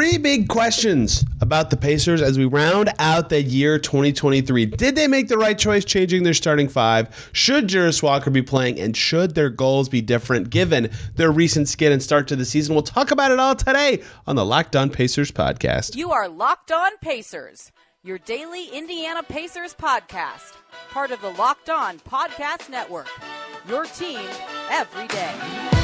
Three big questions about the Pacers as we round out the year 2023. Did they make the right choice changing their starting five? Should Jarace Walker be playing? And should their goals be different given their recent skid and start to the season? We'll talk about it all today on the Locked On Pacers podcast. You are Locked On Pacers, your daily Indiana Pacers podcast, part of the Locked On Podcast Network. Your team every day.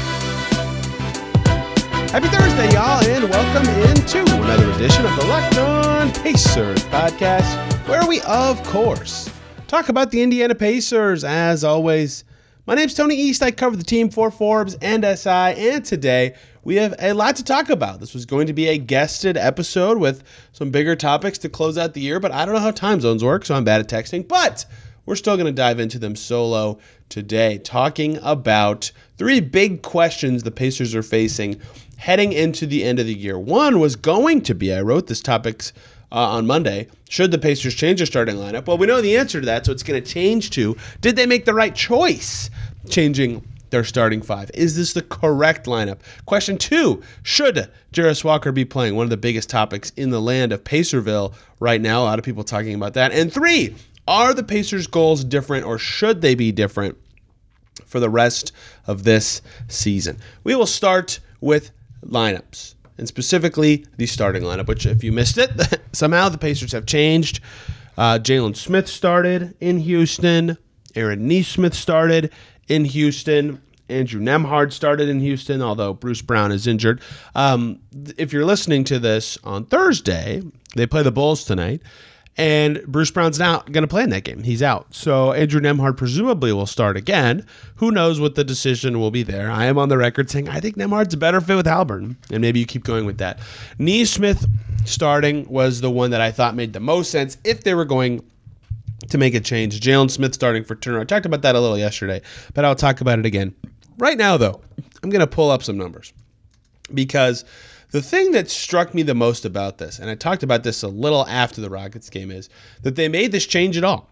Happy Thursday, y'all, and welcome into another edition of the Locked On Pacers podcast, where we, of course, talk about the Indiana Pacers. As always, my name's Tony East. I cover the team for Forbes and SI, and today we have a lot to talk about. This was going to be a guested episode with some bigger topics to close out the year, but I don't know how time zones work, so I'm bad at texting. But we're still going to dive into them solo today, talking about three big questions the Pacers are facing heading into the end of the year. One was going to be, I wrote this topics uh, on Monday, should the Pacers change their starting lineup? Well, we know the answer to that, so it's going to change to did they make the right choice changing their starting five? Is this the correct lineup? Question two Should Jarace Walker be playing? One of the biggest topics in the land of Pacerville right now. A lot of people talking about that. And three Are the Pacers' goals different or should they be different for the rest of this season? We will start with lineups, and specifically the starting lineup, which, if you missed it, somehow the Pacers have changed. Uh, Jalen Smith started in Houston. Aaron Nesmith started in Houston. Andrew Nembhard started in Houston, although Bruce Brown is injured. Um, if you're listening to this on Thursday, they play the Bulls tonight. And Bruce Brown's not going to play in that game. He's out. So Andrew Nembhard presumably will start again. Who knows what the decision will be there? I am on the record saying I think Nembhard's a better fit with Haliburton, and maybe you keep going with that. Nesmith starting was the one that I thought made the most sense if they were going to make a change. Jalen Smith starting for Turner. I talked about that a little yesterday, but I'll talk about it again. Right now, though, I'm going to pull up some numbers because – the thing that struck me the most about this, and I talked about this a little after the Rockets game, is that they made this change at all.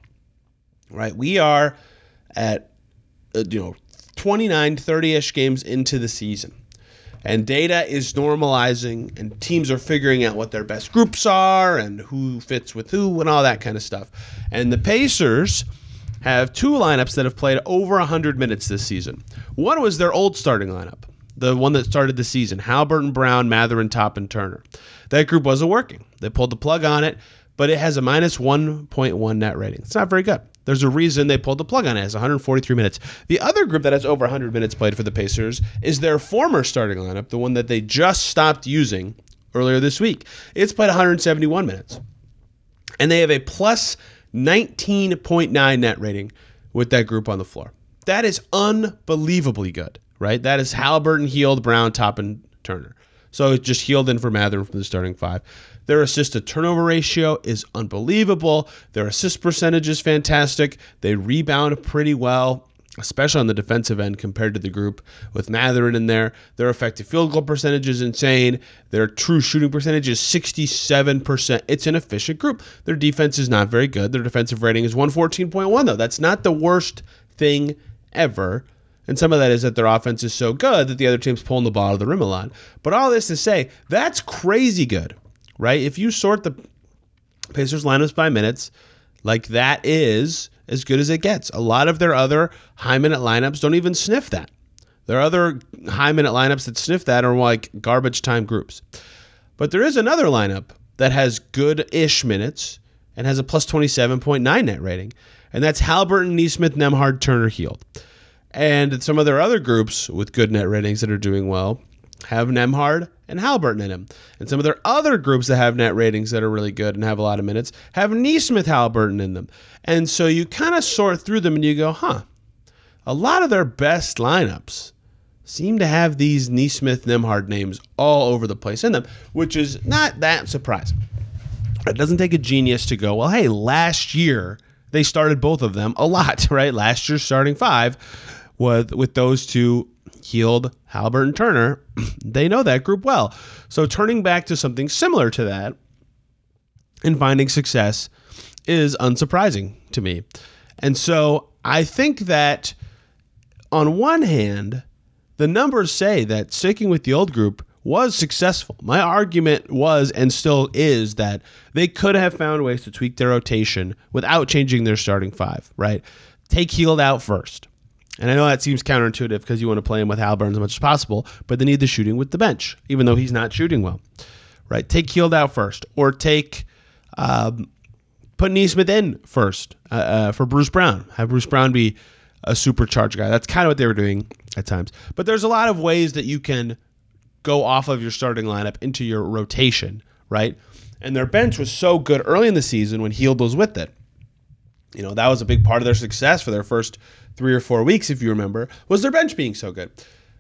Right? We are at, uh, you know, 29, 30 ish games into the season. And data is normalizing, and teams are figuring out what their best groups are and who fits with who and all that kind of stuff. And the Pacers have two lineups that have played over 100 minutes this season. One was their old starting lineup the one that started the season, Haliburton, Brown, Mathurin, Toppin Turner. That group wasn't working. They pulled the plug on it, but it has a minus 1.1 net rating. It's not very good. There's a reason they pulled the plug on it. It has 143 minutes. The other group that has over 100 minutes played for the Pacers is their former starting lineup, the one that they just stopped using earlier this week. It's played 171 minutes. And they have a plus 19.9 net rating with that group on the floor. That is unbelievably good right? That is Haliburton, Hield, Brown, Toppin Turner. So just Hield in for Mathurin from the starting five. Their assist to turnover ratio is unbelievable. Their assist percentage is fantastic. They rebound pretty well, especially on the defensive end compared to the group with Mathurin in there. Their effective field goal percentage is insane. Their true shooting percentage is 67%. It's an efficient group. Their defense is not very good. Their defensive rating is 114.1, though. That's not the worst thing ever. And some of that is that their offense is so good that the other team's pulling the ball out of the rim a lot. But all this to say, that's crazy good, right? If you sort the Pacers lineups by minutes, like that is as good as it gets. A lot of their other high minute lineups don't even sniff that. There are other high minute lineups that sniff that are like garbage time groups. But there is another lineup that has good ish minutes and has a plus 27.9 net rating. And that's Haliburton, Nesmith, Nembhard, Turner, Hield. And some of their other groups with good net ratings that are doing well have Nembhard and Haliburton in them. And some of their other groups that have net ratings that are really good and have a lot of minutes have Nesmith Haliburton in them. And so you kind of sort through them and you go, huh, a lot of their best lineups seem to have these Nesmith Nembhard names all over the place in them, which is not that surprising. It doesn't take a genius to go, well, hey, last year they started both of them a lot, right? Last year starting five with with those two Hield Haliburton and Turner, they know that group well. So turning back to something similar to that and finding success is unsurprising to me. And so I think that on one hand, the numbers say that sticking with the old group was successful. My argument was and still is that they could have found ways to tweak their rotation without changing their starting five, right? Take Hield out first. And I know that seems counterintuitive because you want to play him with Haliburton as much as possible, but they need the shooting with the bench, even though he's not shooting well, right? Take Hield out first, or take um, put Nesmith in first uh, uh, for Bruce Brown. Have Bruce Brown be a supercharged guy. That's kind of what they were doing at times. But there's a lot of ways that you can go off of your starting lineup into your rotation, right? And their bench was so good early in the season when Hield was with it. You know, that was a big part of their success for their first three or four weeks, if you remember, was their bench being so good.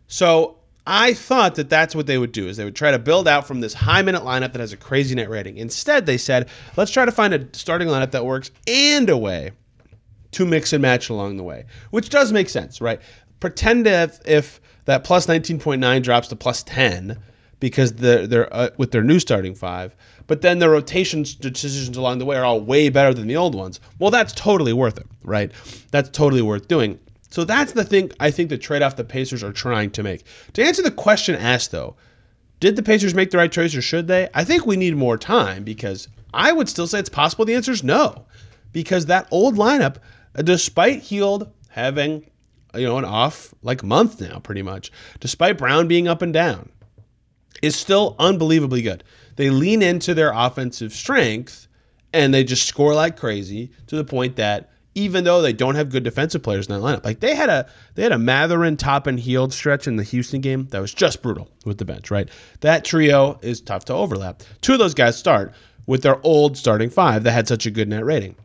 So I thought that that's what they would do is they would try to build out from this high minute lineup that has a crazy net rating. Instead, they said, let's try to find a starting lineup that works and a way to mix and match along the way, which does make sense, right? Pretend if, if that plus 19.9 drops to plus 10 because they're, they're uh, with their new starting five, but then the rotations decisions along the way are all way better than the old ones. Well, that's totally worth it, right? That's totally worth doing. So that's the thing I think the trade off the Pacers are trying to make. To answer the question asked, though, did the Pacers make the right choice or should they? I think we need more time because I would still say it's possible the answer is no. Because that old lineup, uh, despite Hield having you know an off like month now pretty much despite brown being up and down is still unbelievably good they lean into their offensive strength and they just score like crazy to the point that even though they don't have good defensive players in that lineup like they had a they had a Mathurin Toppin Hield stretch in the houston game that was just brutal with the bench right that trio is tough to overlap two of those guys start with their old starting five that had such a good net rating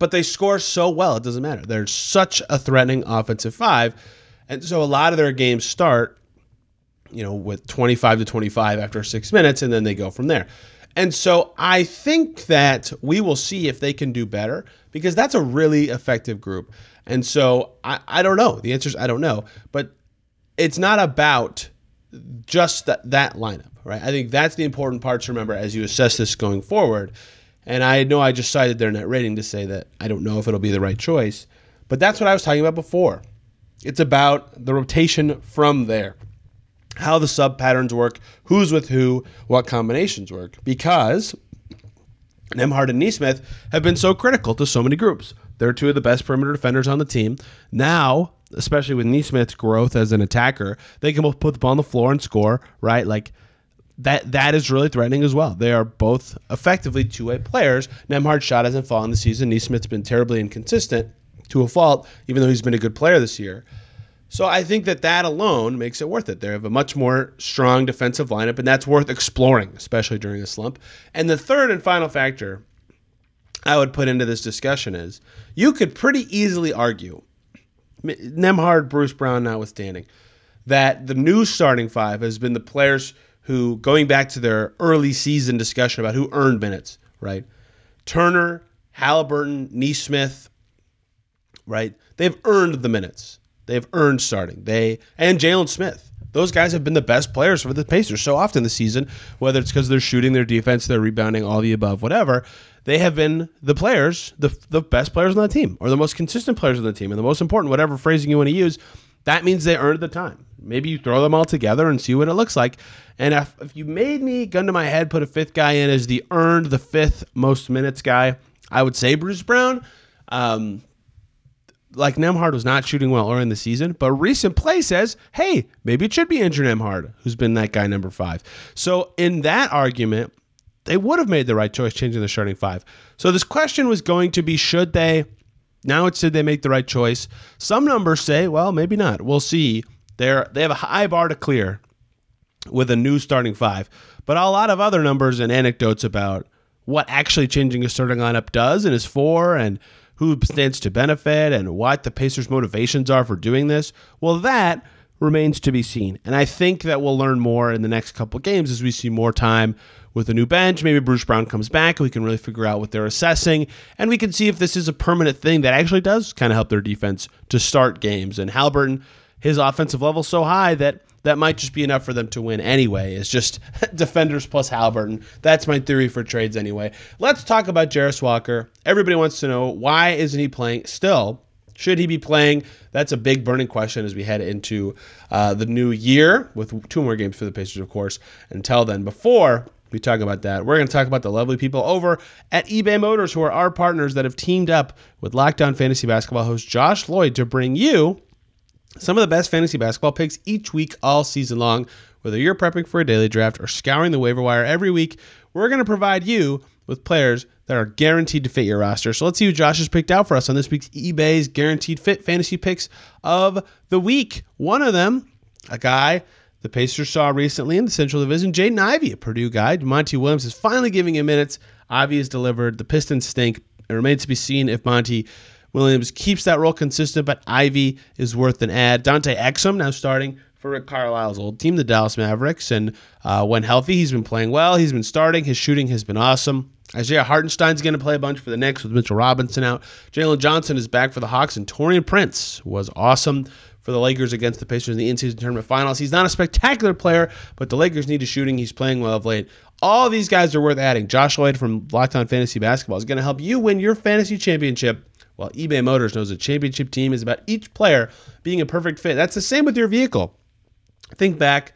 but they score so well, it doesn't matter. They're such a threatening offensive five. And so a lot of their games start, you know, with 25 to 25 after six minutes, and then they go from there. And so I think that we will see if they can do better because that's a really effective group. And so I, I don't know. The answer is I don't know. But it's not about just that, that lineup, right? I think that's the important part to remember as you assess this going forward and I know I just cited their net rating to say that I don't know if it'll be the right choice, but that's what I was talking about before. It's about the rotation from there, how the sub patterns work, who's with who, what combinations work, because Nembhard and Nesmith have been so critical to so many groups. They're two of the best perimeter defenders on the team. Now, especially with Nesmith's growth as an attacker, they can both put the ball on the floor and score, right? Like that that is really threatening as well. They are both effectively two way players. Nembhard's shot hasn't fallen this season. Nesmith's been terribly inconsistent to a fault, even though he's been a good player this year. So I think that that alone makes it worth it. They have a much more strong defensive lineup, and that's worth exploring, especially during a slump. And the third and final factor I would put into this discussion is you could pretty easily argue, Nembhard, Bruce Brown notwithstanding, that the new starting five has been the players – who, going back to their early season discussion about who earned minutes, right? Turner, Haliburton, Nesmith, right? They've earned the minutes. They've earned starting. They and Jalen Smith. Those guys have been the best players for the Pacers so often this season, whether it's because they're shooting, their defense, they're rebounding, all the above, whatever. They have been the players, the, the best players on the team, or the most consistent players on the team, and the most important, whatever phrasing you want to use. That means they earned the time. Maybe you throw them all together and see what it looks like. And if, if you made me, gun to my head, put a fifth guy in as the earned the fifth most minutes guy, I would say Bruce Brown. Um, like Nembhard was not shooting well early in the season, but recent play says, hey, maybe it should be Andrew Nembhard, who's been that guy number five. So in that argument, they would have made the right choice changing the starting five. So this question was going to be should they? Now it's did they make the right choice? Some numbers say, well, maybe not. We'll see. They're they have a high bar to clear with a new starting five, but a lot of other numbers and anecdotes about what actually changing a starting lineup does and is for, and who stands to benefit, and what the Pacers' motivations are for doing this. Well, that remains to be seen, and I think that we'll learn more in the next couple games as we see more time with a new bench. Maybe Bruce Brown comes back and we can really figure out what they're assessing. And we can see if this is a permanent thing that actually does kind of help their defense to start games. And Haliburton, his offensive level so high that that might just be enough for them to win anyway. It's just defenders plus Haliburton. That's my theory for trades anyway. Let's talk about Jarace Walker. Everybody wants to know why isn't he playing still Should he be playing? That's a big burning question as we head into uh, the new year with two more games for the Pacers, of course. Until then, before we talk about that, we're going to talk about the lovely people over at eBay Motors, who are our partners that have teamed up with Locked On Fantasy Basketball host Josh Lloyd to bring you some of the best fantasy basketball picks each week, all season long. Whether you're prepping for a daily draft or scouring the waiver wire every week, we're going to provide you with players that are guaranteed to fit your roster. So let's see who Josh has picked out for us on this week's eBay's guaranteed fit fantasy picks of the week. One of them, a guy the Pacers saw recently in the Central Division, Jaden Ivey, a Purdue guy. Monty Williams is finally giving him minutes. Ivey has delivered. The Pistons stink. It remains to be seen if Monty Williams keeps that role consistent, but Ivey is worth an ad. Dante Exum now starting for Rick Carlisle's old team, the Dallas Mavericks. And uh, when healthy, he's been playing well. He's been starting. His shooting has been awesome. Isaiah Hartenstein's going to play a bunch for the Knicks with Mitchell Robinson out. Jalen Johnson is back for the Hawks, and Taurean Prince was awesome for the Lakers against the Pacers in the in-season tournament finals. He's not a spectacular player, but the Lakers need a shooting. He's playing well of late. All these guys are worth adding. Josh Lloyd from Locked On Fantasy Basketball is going to help you win your fantasy championship. While eBay Motors knows a championship team is about each player being a perfect fit. That's the same with your vehicle. Think back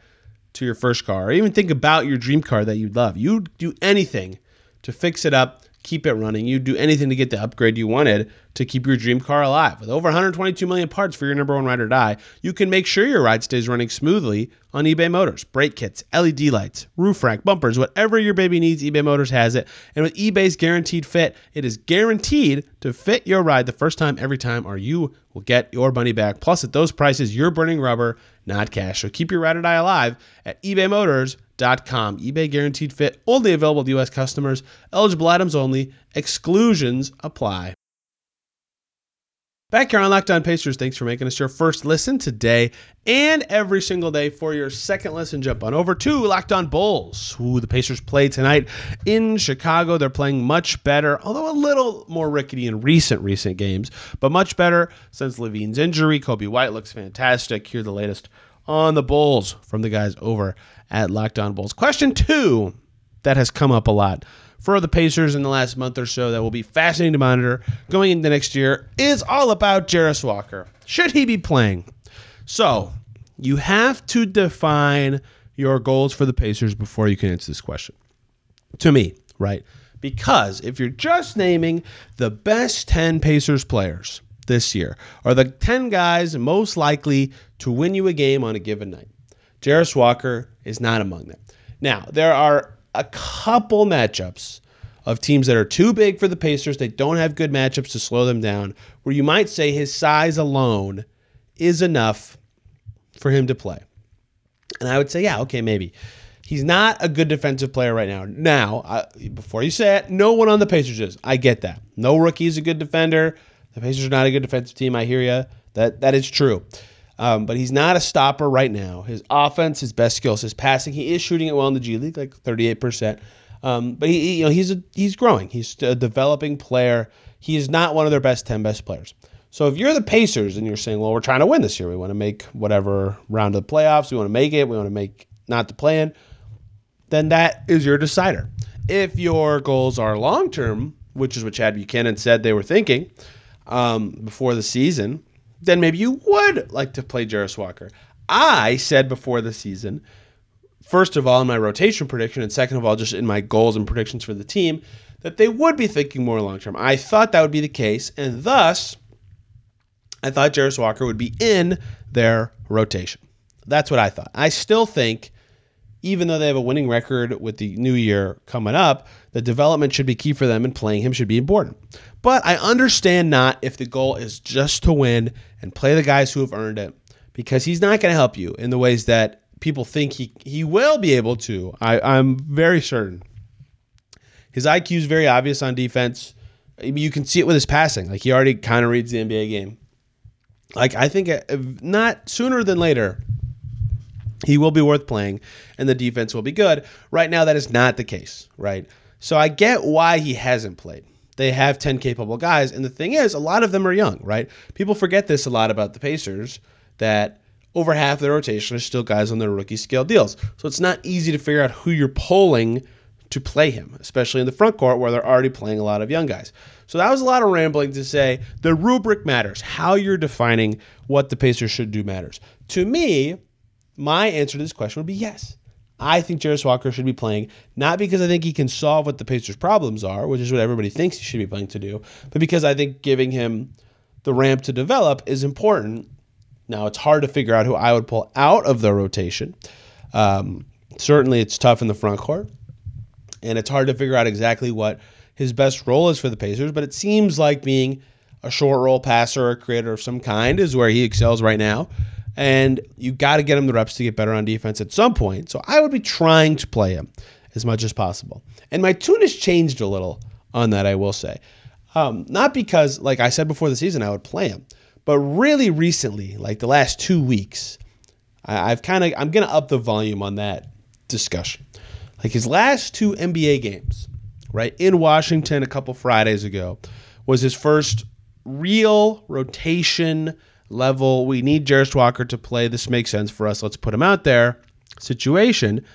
to your first car, or even think about your dream car that you'd love. You'd do anything to fix it up, keep it running. You'd do anything to get the upgrade you wanted to keep your dream car alive. With over 122 million parts for your number one ride or die, you can make sure your ride stays running smoothly on eBay Motors. Brake kits, LED lights, roof rack, bumpers, whatever your baby needs, eBay Motors has it. And with eBay's guaranteed fit, it is guaranteed to fit your ride the first time, every time, or you will get your money back. Plus, at those prices, you're burning rubber, not cash. So keep your ride or die alive at ebaymotors.com. eBay guaranteed fit, only available to U.S. customers, eligible items only, exclusions apply. Back here on Locked On Pacers, thanks for making us your first listen today and every single day. For your second listen, jump on over to Locked On Bulls, who the Pacers play tonight in Chicago. They're playing much better, although a little more rickety in recent recent games, but much better since LaVine's injury. Coby White looks fantastic. Here the latest on the Bulls from the guys over at Locked On Bulls. Question two that has come up a lot for the Pacers in the last month or so that will be fascinating to monitor going into next year is all about Jarace Walker. Should he be playing? So you have to define your goals for the Pacers before you can answer this question. To me, right? Because if you're just naming the best 10 Pacers players this year, or the 10 guys most likely to win you a game on a given night, Jarace Walker is not among them. Now, there are a couple matchups of teams that are too big for the Pacers. They don't have good matchups to slow them down, where you might say his size alone is enough for him to play. And I would say, yeah, okay, maybe. He's not a good defensive player right now. Now, uh, before you say it, no one on the Pacers is. I get that. No rookie is a good defender. The Pacers are not a good defensive team. I hear you. That that is true. Um, but he's not a stopper right now. His offense, his best skills, his passing. He is shooting it well in the G League, like 38%. Um, but he, you know, he's a, he's growing. He's a developing player. He is not one of their best 10 best players. So if you're the Pacers and you're saying, well, we're trying to win this year, we want to make whatever round of the playoffs, we want to make it, we want to make not the play in, then that is your decider. If your goals are long term, which is what Chad Buchanan said they were thinking um, before the season, then maybe you would like to play Jarace Walker. I said before the season, first of all, in my rotation prediction, and second of all, just in my goals and predictions for the team, that they would be thinking more long term. I thought that would be the case, and thus, I thought Jarace Walker would be in their rotation. That's what I thought. I still think, even though they have a winning record with the new year coming up, the development should be key for them, and playing him should be important. But I understand not if the goal is just to win and play the guys who have earned it, because he's not going to help you in the ways that people think he he will be able to. I, I'm very certain. His IQ is very obvious on defense. You can see it with his passing. Like he already kind of reads the NBA game. Like I think uh, not sooner than later, he will be worth playing, and the defense will be good. Right now, that is not the case. Right. So I get why he hasn't played they have 10 capable guys. And the thing is, a lot of them are young, right? People forget this a lot about the Pacers that over half their rotation are still guys on their rookie scale deals. So it's not easy to figure out who you're pulling to play him, especially in the front court where they're already playing a lot of young guys. So that was a lot of rambling to say the rubric matters. How you're defining what the Pacers should do matters. To me, my answer to this question would be yes. I think Jarace Walker should be playing, not because I think he can solve what the Pacers' problems are, which is what everybody thinks he should be playing to do, but because I think giving him the ramp to develop is important. Now, it's hard to figure out who I would pull out of the rotation. Um, certainly, it's tough in the front court, and it's hard to figure out exactly what his best role is for the Pacers, but it seems like being a short roll passer or creator of some kind is where he excels right now and you got to get him the reps to get better on defense at some point. So I would be trying to play him as much as possible. And my tune has changed a little on that, I will say. Um, not because, like I said before the season, I would play him, but really recently, like the last two weeks, I, I've kind of I'm gonna up the volume on that discussion. Like his last two NBA games, right in Washington a couple Fridays ago, was his first real rotation level. We need Jarace Walker to play. This makes sense for us. Let's put him out there. Situation.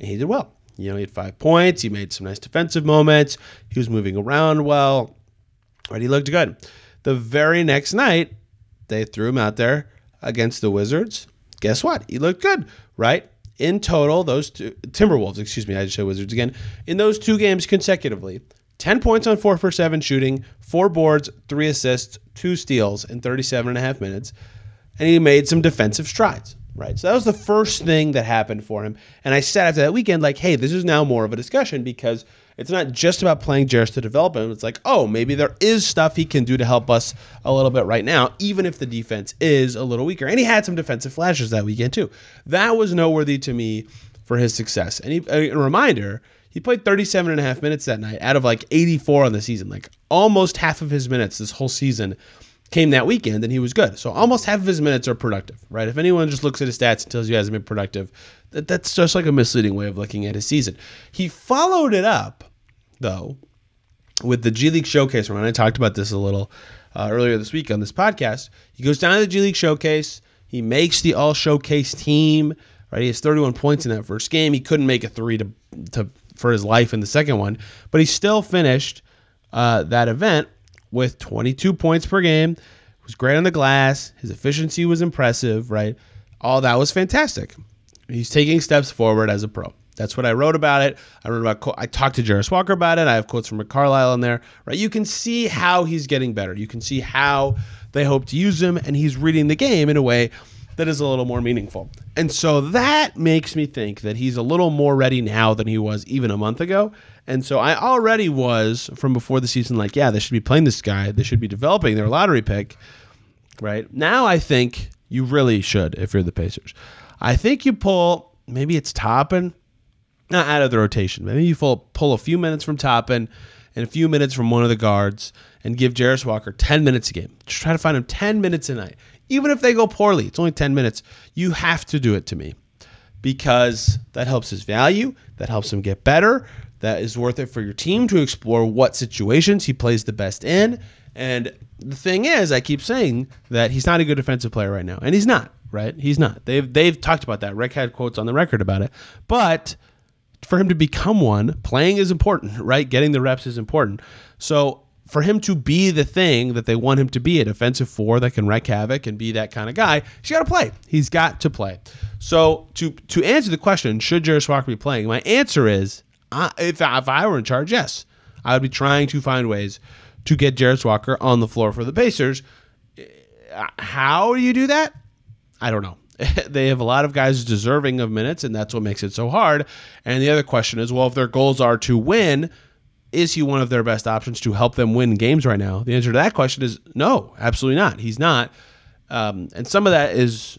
And he did well. You know, he had five points. He made some nice defensive moments. He was moving around well. Right, he looked good. The very next night, they threw him out there against the Wizards. Guess what? He looked good, right? In total, those two Timberwolves, excuse me, I just said Wizards again. In those two games consecutively, 10 points on 4 for 7 shooting, 4 boards, 3 assists, 2 steals in 37 and a half minutes. And he made some defensive strides, right? So that was the first thing that happened for him. And I said after that weekend, like, hey, this is now more of a discussion because it's not just about playing Jarace to develop him. It's like, oh, maybe there is stuff he can do to help us a little bit right now, even if the defense is a little weaker. And he had some defensive flashes that weekend, too. That was noteworthy to me for his success. And he, a reminder, he played 37 and a half minutes that night out of like 84 on the season. Like almost half of his minutes this whole season came that weekend and he was good. So almost half of his minutes are productive, right? If anyone just looks at his stats and tells you he hasn't been productive, that, that's just like a misleading way of looking at his season. He followed it up, though, with the G League Showcase run. I talked about this a little uh, earlier this week on this podcast. He goes down to the G League Showcase. He makes the All Showcase team. Right, he has 31 points in that first game. He couldn't make a three to to for his life in the second one, but he still finished uh, that event with 22 points per game. It was great on the glass. His efficiency was impressive, right? All that was fantastic. He's taking steps forward as a pro. That's what I wrote about it. I wrote about. I talked to Jarace Walker about it. I have quotes from Rick Carlisle in there. Right, you can see how he's getting better. You can see how they hope to use him, and he's reading the game in a way that is a little more meaningful. And so that makes me think that he's a little more ready now than he was even a month ago. And so I already was from before the season like, yeah, they should be playing this guy. They should be developing their lottery pick. Right? Now I think you really should if you're the Pacers. I think you pull maybe it's Toppin, not out of the rotation. Maybe you pull pull a few minutes from Toppin and a few minutes from one of the guards and give Jarace Walker 10 minutes a game. Just try to find him 10 minutes a night even if they go poorly, it's only 10 minutes. You have to do it to me because that helps his value, that helps him get better, that is worth it for your team to explore what situations he plays the best in. And the thing is, I keep saying that he's not a good defensive player right now, and he's not, right? He's not. They've they've talked about that. Rick had quotes on the record about it. But for him to become one, playing is important, right? Getting the reps is important. So for him to be the thing that they want him to be, a defensive four that can wreak havoc and be that kind of guy, he's got to play. He's got to play. So to to answer the question, should Jarace Walker be playing? My answer is, uh, if, if I were in charge, yes, I would be trying to find ways to get Jarace Walker on the floor for the Pacers. Uh, how do you do that? I don't know. they have a lot of guys deserving of minutes, and that's what makes it so hard. And the other question is, well, if their goals are to win is he one of their best options to help them win games right now? The answer to that question is no, absolutely not. He's not. Um, and some of that is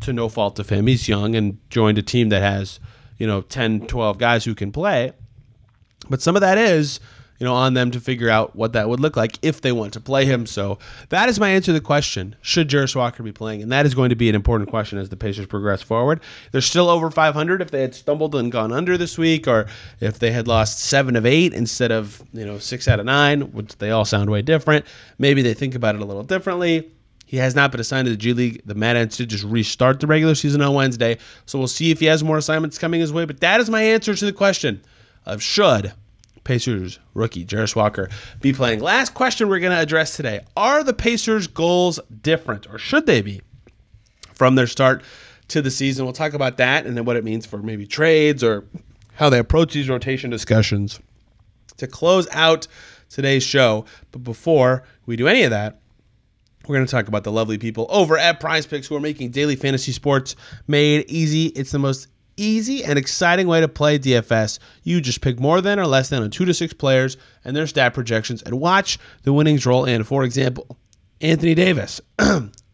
to no fault of him. He's young and joined a team that has, you know, 10, 12 guys who can play. But some of that is you know, on them to figure out what that would look like if they want to play him. So that is my answer to the question: Should Jarace Walker be playing? And that is going to be an important question as the Pacers progress forward. They're still over 500 if they had stumbled and gone under this week, or if they had lost seven of eight instead of you know six out of nine, which they all sound way different. Maybe they think about it a little differently. He has not been assigned to the G League. The Mad Ants did just restart the regular season on Wednesday, so we'll see if he has more assignments coming his way. But that is my answer to the question. of should Pacers rookie Jarace Walker be playing. Last question we're going to address today Are the Pacers' goals different, or should they be, from their start to the season? We'll talk about that and then what it means for maybe trades or how they approach these rotation discussions to close out today's show. But before we do any of that, we're going to talk about the lovely people over at Prize Picks who are making daily fantasy sports made easy. It's the most easy and exciting way to play DFS. You just pick more than or less than on two to six players and their stat projections and watch the winnings roll in. For example, Anthony Davis.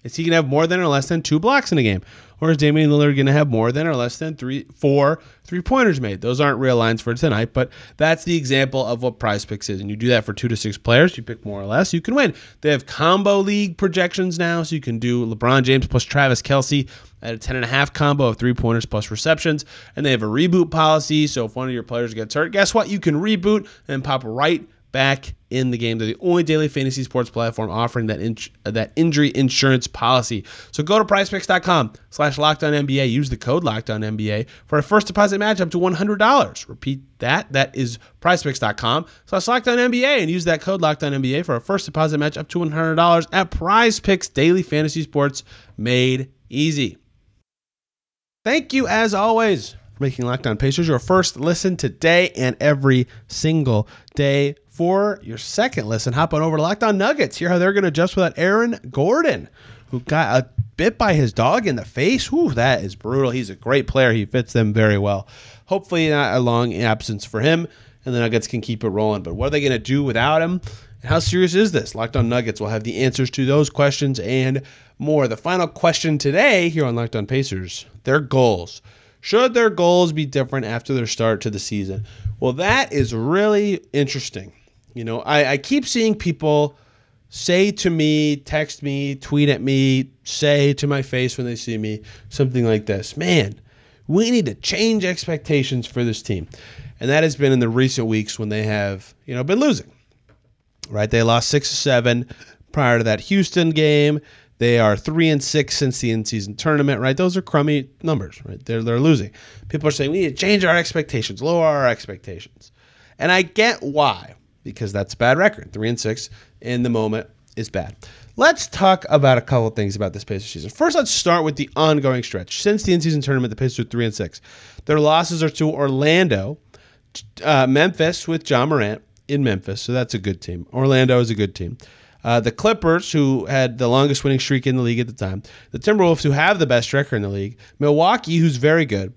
Is he going to have more than or less than two blocks in a game? Or is Damian Lillard going to have more than or less than three, four three pointers made? Those aren't real lines for tonight, but that's the example of what prize picks is. And you do that for two to six players, you pick more or less, you can win. They have combo league projections now, so you can do LeBron James plus Travis Kelce at a 10.5 combo of three pointers plus receptions. And they have a reboot policy, so if one of your players gets hurt, guess what? You can reboot and pop right back in the game. They're the only daily fantasy sports platform offering that in, that injury insurance policy. So go to prizepicks.com slash NBA. Use the code NBA for a first deposit match up to $100. Repeat that. That is prizepicks.com slash Locked On NBA and use that code NBA for a first deposit match up to $100 at Prize Picks Daily Fantasy Sports made easy. Thank you as always for making Locked On Pacers your first listen today and every single day for your second listen, hop on over to Locked On Nuggets. Hear how they're going to adjust without Aaron Gordon, who got a bit by his dog in the face. Whew, that is brutal. He's a great player. He fits them very well. Hopefully, not a long absence for him, and the Nuggets can keep it rolling. But what are they going to do without him? And how serious is this? Locked On Nuggets will have the answers to those questions and more. The final question today here on Locked On Pacers their goals. Should their goals be different after their start to the season? Well, that is really interesting you know, I, I keep seeing people say to me, text me, tweet at me, say to my face when they see me something like this Man, we need to change expectations for this team. And that has been in the recent weeks when they have, you know, been losing. Right? They lost six or seven prior to that Houston game. They are three and six since the in-season tournament, right? Those are crummy numbers, right? They're they're losing. People are saying we need to change our expectations, lower our expectations, and I get why because that's a bad record. Three and six in the moment is bad. Let's talk about a couple things about this Pacers season. First, let's start with the ongoing stretch. Since the in-season tournament, the Pacers are three and six. Their losses are to Orlando, uh, Memphis with John Morant in Memphis, so that's a good team. Orlando is a good team. Uh, the Clippers, who had the longest winning streak in the league at the time. The Timberwolves, who have the best record in the league. Milwaukee, who's very good.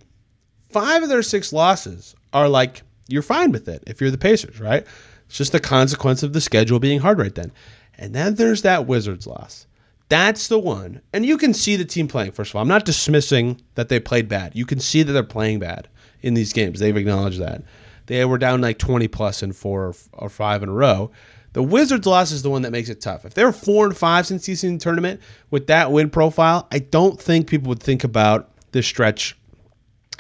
Five of their six losses are like you're fine with it if you're the Pacers, right? It's just the consequence of the schedule being hard right then. And then there's that Wizards loss. That's the one. And you can see the team playing, first of all. I'm not dismissing that they played bad. You can see that they're playing bad in these games. They've acknowledged that. They were down like 20 plus in four or five in a row. The Wizards loss is the one that makes it tough. If they're four and five since the season tournament with that win profile, I don't think people would think about this stretch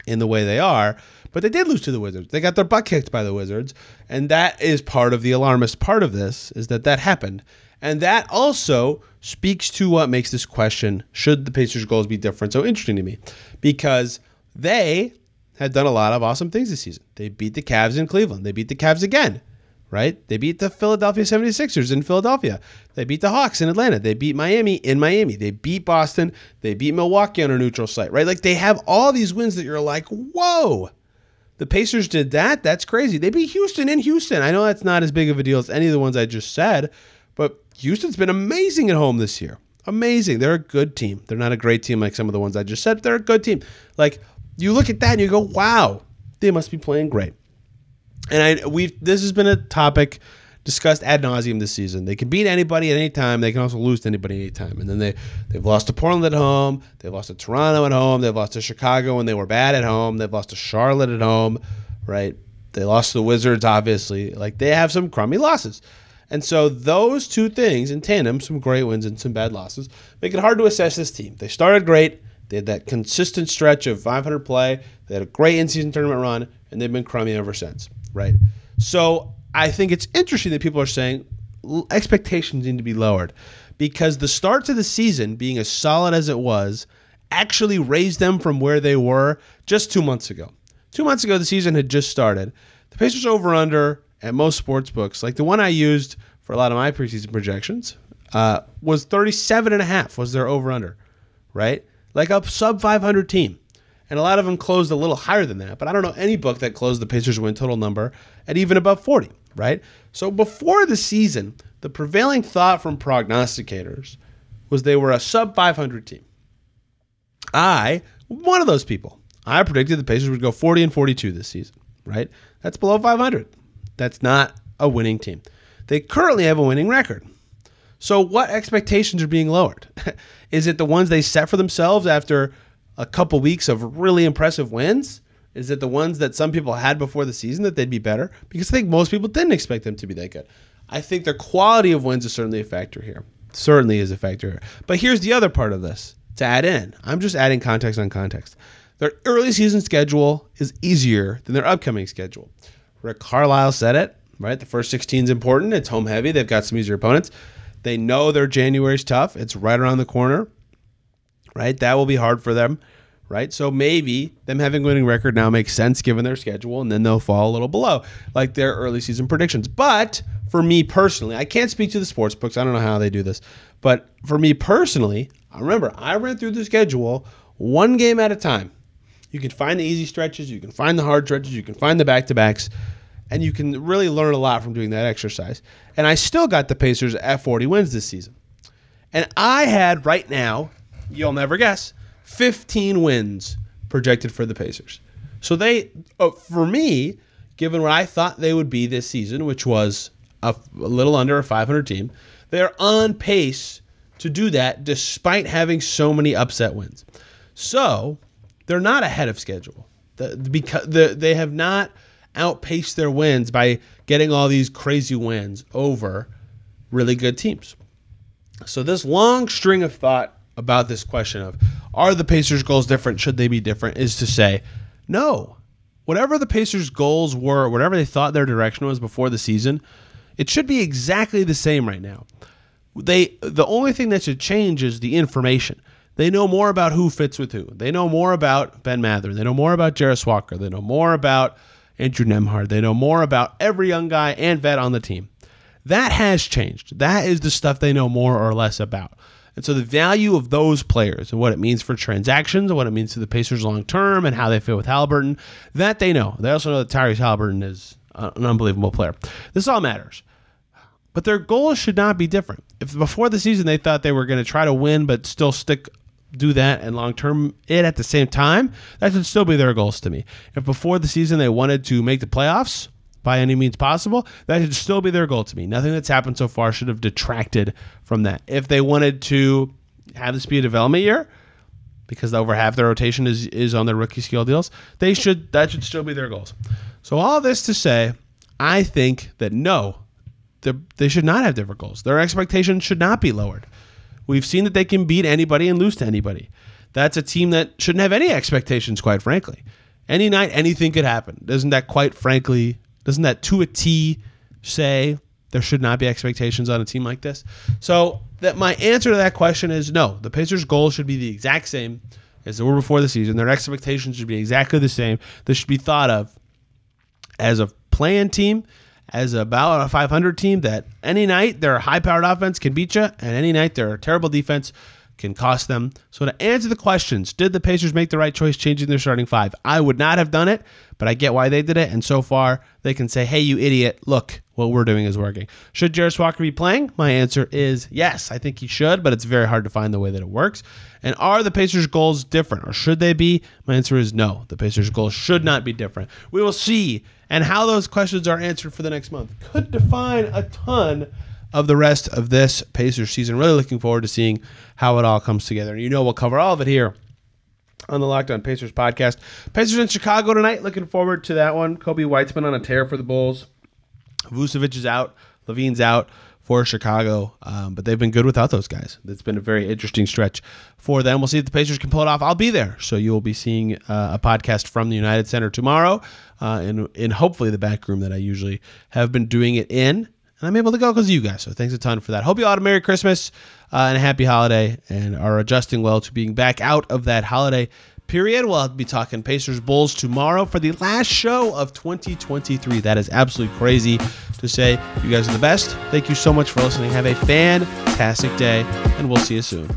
in the way they are. But they did lose to the Wizards. They got their butt kicked by the Wizards, and that is part of the alarmist part of this is that that happened. And that also speaks to what makes this question should the Pacers' goals be different so interesting to me because they had done a lot of awesome things this season. They beat the Cavs in Cleveland. They beat the Cavs again, right? They beat the Philadelphia 76ers in Philadelphia. They beat the Hawks in Atlanta. They beat Miami in Miami. They beat Boston. They beat Milwaukee on a neutral site, right? Like they have all these wins that you're like, whoa, the Pacers did that. That's crazy. They beat Houston in Houston. I know that's not as big of a deal as any of the ones I just said, but Houston's been amazing at home this year. Amazing. They're a good team. They're not a great team like some of the ones I just said. They're a good team. Like you look at that and you go, "Wow, they must be playing great." And I we've this has been a topic discussed ad nauseum this season. They can beat anybody at any time. They can also lose to anybody at any time. And then they they've lost to Portland at home. They've lost to Toronto at home. They've lost to Chicago when they were bad at home. They've lost to Charlotte at home. Right? They lost to the Wizards, obviously. Like they have some crummy losses. And so those two things in tandem, some great wins and some bad losses, make it hard to assess this team. They started great. They had that consistent stretch of 500 play. They had a great in-season tournament run, and they've been crummy ever since. Right. So I think it's interesting that people are saying expectations need to be lowered because the start to the season being as solid as it was actually raised them from where they were just two months ago. Two months ago, the season had just started. The Pacers over under at most sports books, like the one I used for a lot of my preseason projections, uh, was 37 and a half was their over under, right? Like a sub 500 team. And a lot of them closed a little higher than that, but I don't know any book that closed the Pacers win total number at even above 40, right? So before the season, the prevailing thought from prognosticators was they were a sub 500 team. I, one of those people, I predicted the Pacers would go 40 and 42 this season, right? That's below 500. That's not a winning team. They currently have a winning record. So, what expectations are being lowered? Is it the ones they set for themselves after a couple weeks of really impressive wins? Is it the ones that some people had before the season that they'd be better? Because I think most people didn't expect them to be that good. I think their quality of wins is certainly a factor here. Certainly is a factor here. But here's the other part of this to add in. I'm just adding context on context. Their early season schedule is easier than their upcoming schedule. Rick Carlisle said it, right? The first 16 is important. It's home heavy. They've got some easier opponents. They know their January's tough. It's right around the corner, right? That will be hard for them, right? So maybe them having a winning record now makes sense given their schedule, and then they'll fall a little below, like their early season predictions. But for me personally, I can't speak to the sports books. I don't know how they do this, but for me personally, I remember I ran through the schedule one game at a time. You can find the easy stretches, you can find the hard stretches, you can find the back to backs, and you can really learn a lot from doing that exercise. And I still got the Pacers at 40 wins this season. And I had right now, you'll never guess, 15 wins projected for the Pacers. So they, uh, for me, given what I thought they would be this season, which was a, a little under a 500 team, they're on pace to do that despite having so many upset wins. So they're not ahead of schedule. The, because the, they have not outpaced their wins by getting all these crazy wins over really good teams. So this long string of thought about this question of are the Pacers goals different? Should they be different? Is to say, no. Whatever the Pacers goals were, whatever they thought their direction was before the season, it should be exactly the same right now. They the only thing that should change is the information. They know more about who fits with who. They know more about Ben Mather. They know more about Jarace Walker. They know more about Andrew Nembhard. They know more about every young guy and vet on the team. That has changed. That is the stuff they know more or less about. And so the value of those players and what it means for transactions and what it means to the Pacers long term and how they fit with Haliburton, that they know. They also know that Tyrese Haliburton is an unbelievable player. This all matters. But their goals should not be different. If before the season they thought they were going to try to win but still stick do that and long term it at the same time, that should still be their goals to me. If before the season they wanted to make the playoffs by any means possible, that should still be their goal to me. Nothing that's happened so far should have detracted from that. If they wanted to have this be a development year, because over half their rotation is is on their rookie skill deals, they should that should still be their goals. So all this to say, I think that no, they should not have different goals. Their expectations should not be lowered. We've seen that they can beat anybody and lose to anybody. That's a team that shouldn't have any expectations, quite frankly. Any night, anything could happen. Doesn't that, quite frankly, doesn't that to a T say there should not be expectations on a team like this? So that my answer to that question is no. The Pacers' goal should be the exact same as they were before the season. Their expectations should be exactly the same. This should be thought of as a playing team as about a 500 team that any night their high powered offense can beat you, and any night their terrible defense can cost them. So, to answer the questions, did the Pacers make the right choice changing their starting five? I would not have done it, but I get why they did it. And so far, they can say, hey, you idiot, look, what we're doing is working. Should Jarace Walker be playing? My answer is yes. I think he should, but it's very hard to find the way that it works. And are the Pacers' goals different, or should they be? My answer is no. The Pacers' goals should not be different. We will see and how those questions are answered for the next month could define a ton of the rest of this Pacers season. Really looking forward to seeing how it all comes together. And you know, we'll cover all of it here on the Locked On Pacers podcast. Pacers in Chicago tonight. Looking forward to that one. Coby White's been on a tear for the Bulls. Vucevic is out. LaVine's out for Chicago, um, but they've been good without those guys. It's been a very interesting stretch for them. We'll see if the Pacers can pull it off. I'll be there, so you will be seeing uh, a podcast from the United Center tomorrow, uh, in in hopefully the back room that I usually have been doing it in, and I'm able to go because of you guys. So thanks a ton for that. Hope you all had a Merry Christmas uh, and a Happy Holiday, and are adjusting well to being back out of that holiday period. We'll be talking Pacers Bulls tomorrow for the last show of 2023. That is absolutely crazy to say. You guys are the best. Thank you so much for listening. Have a fantastic day, and we'll see you soon.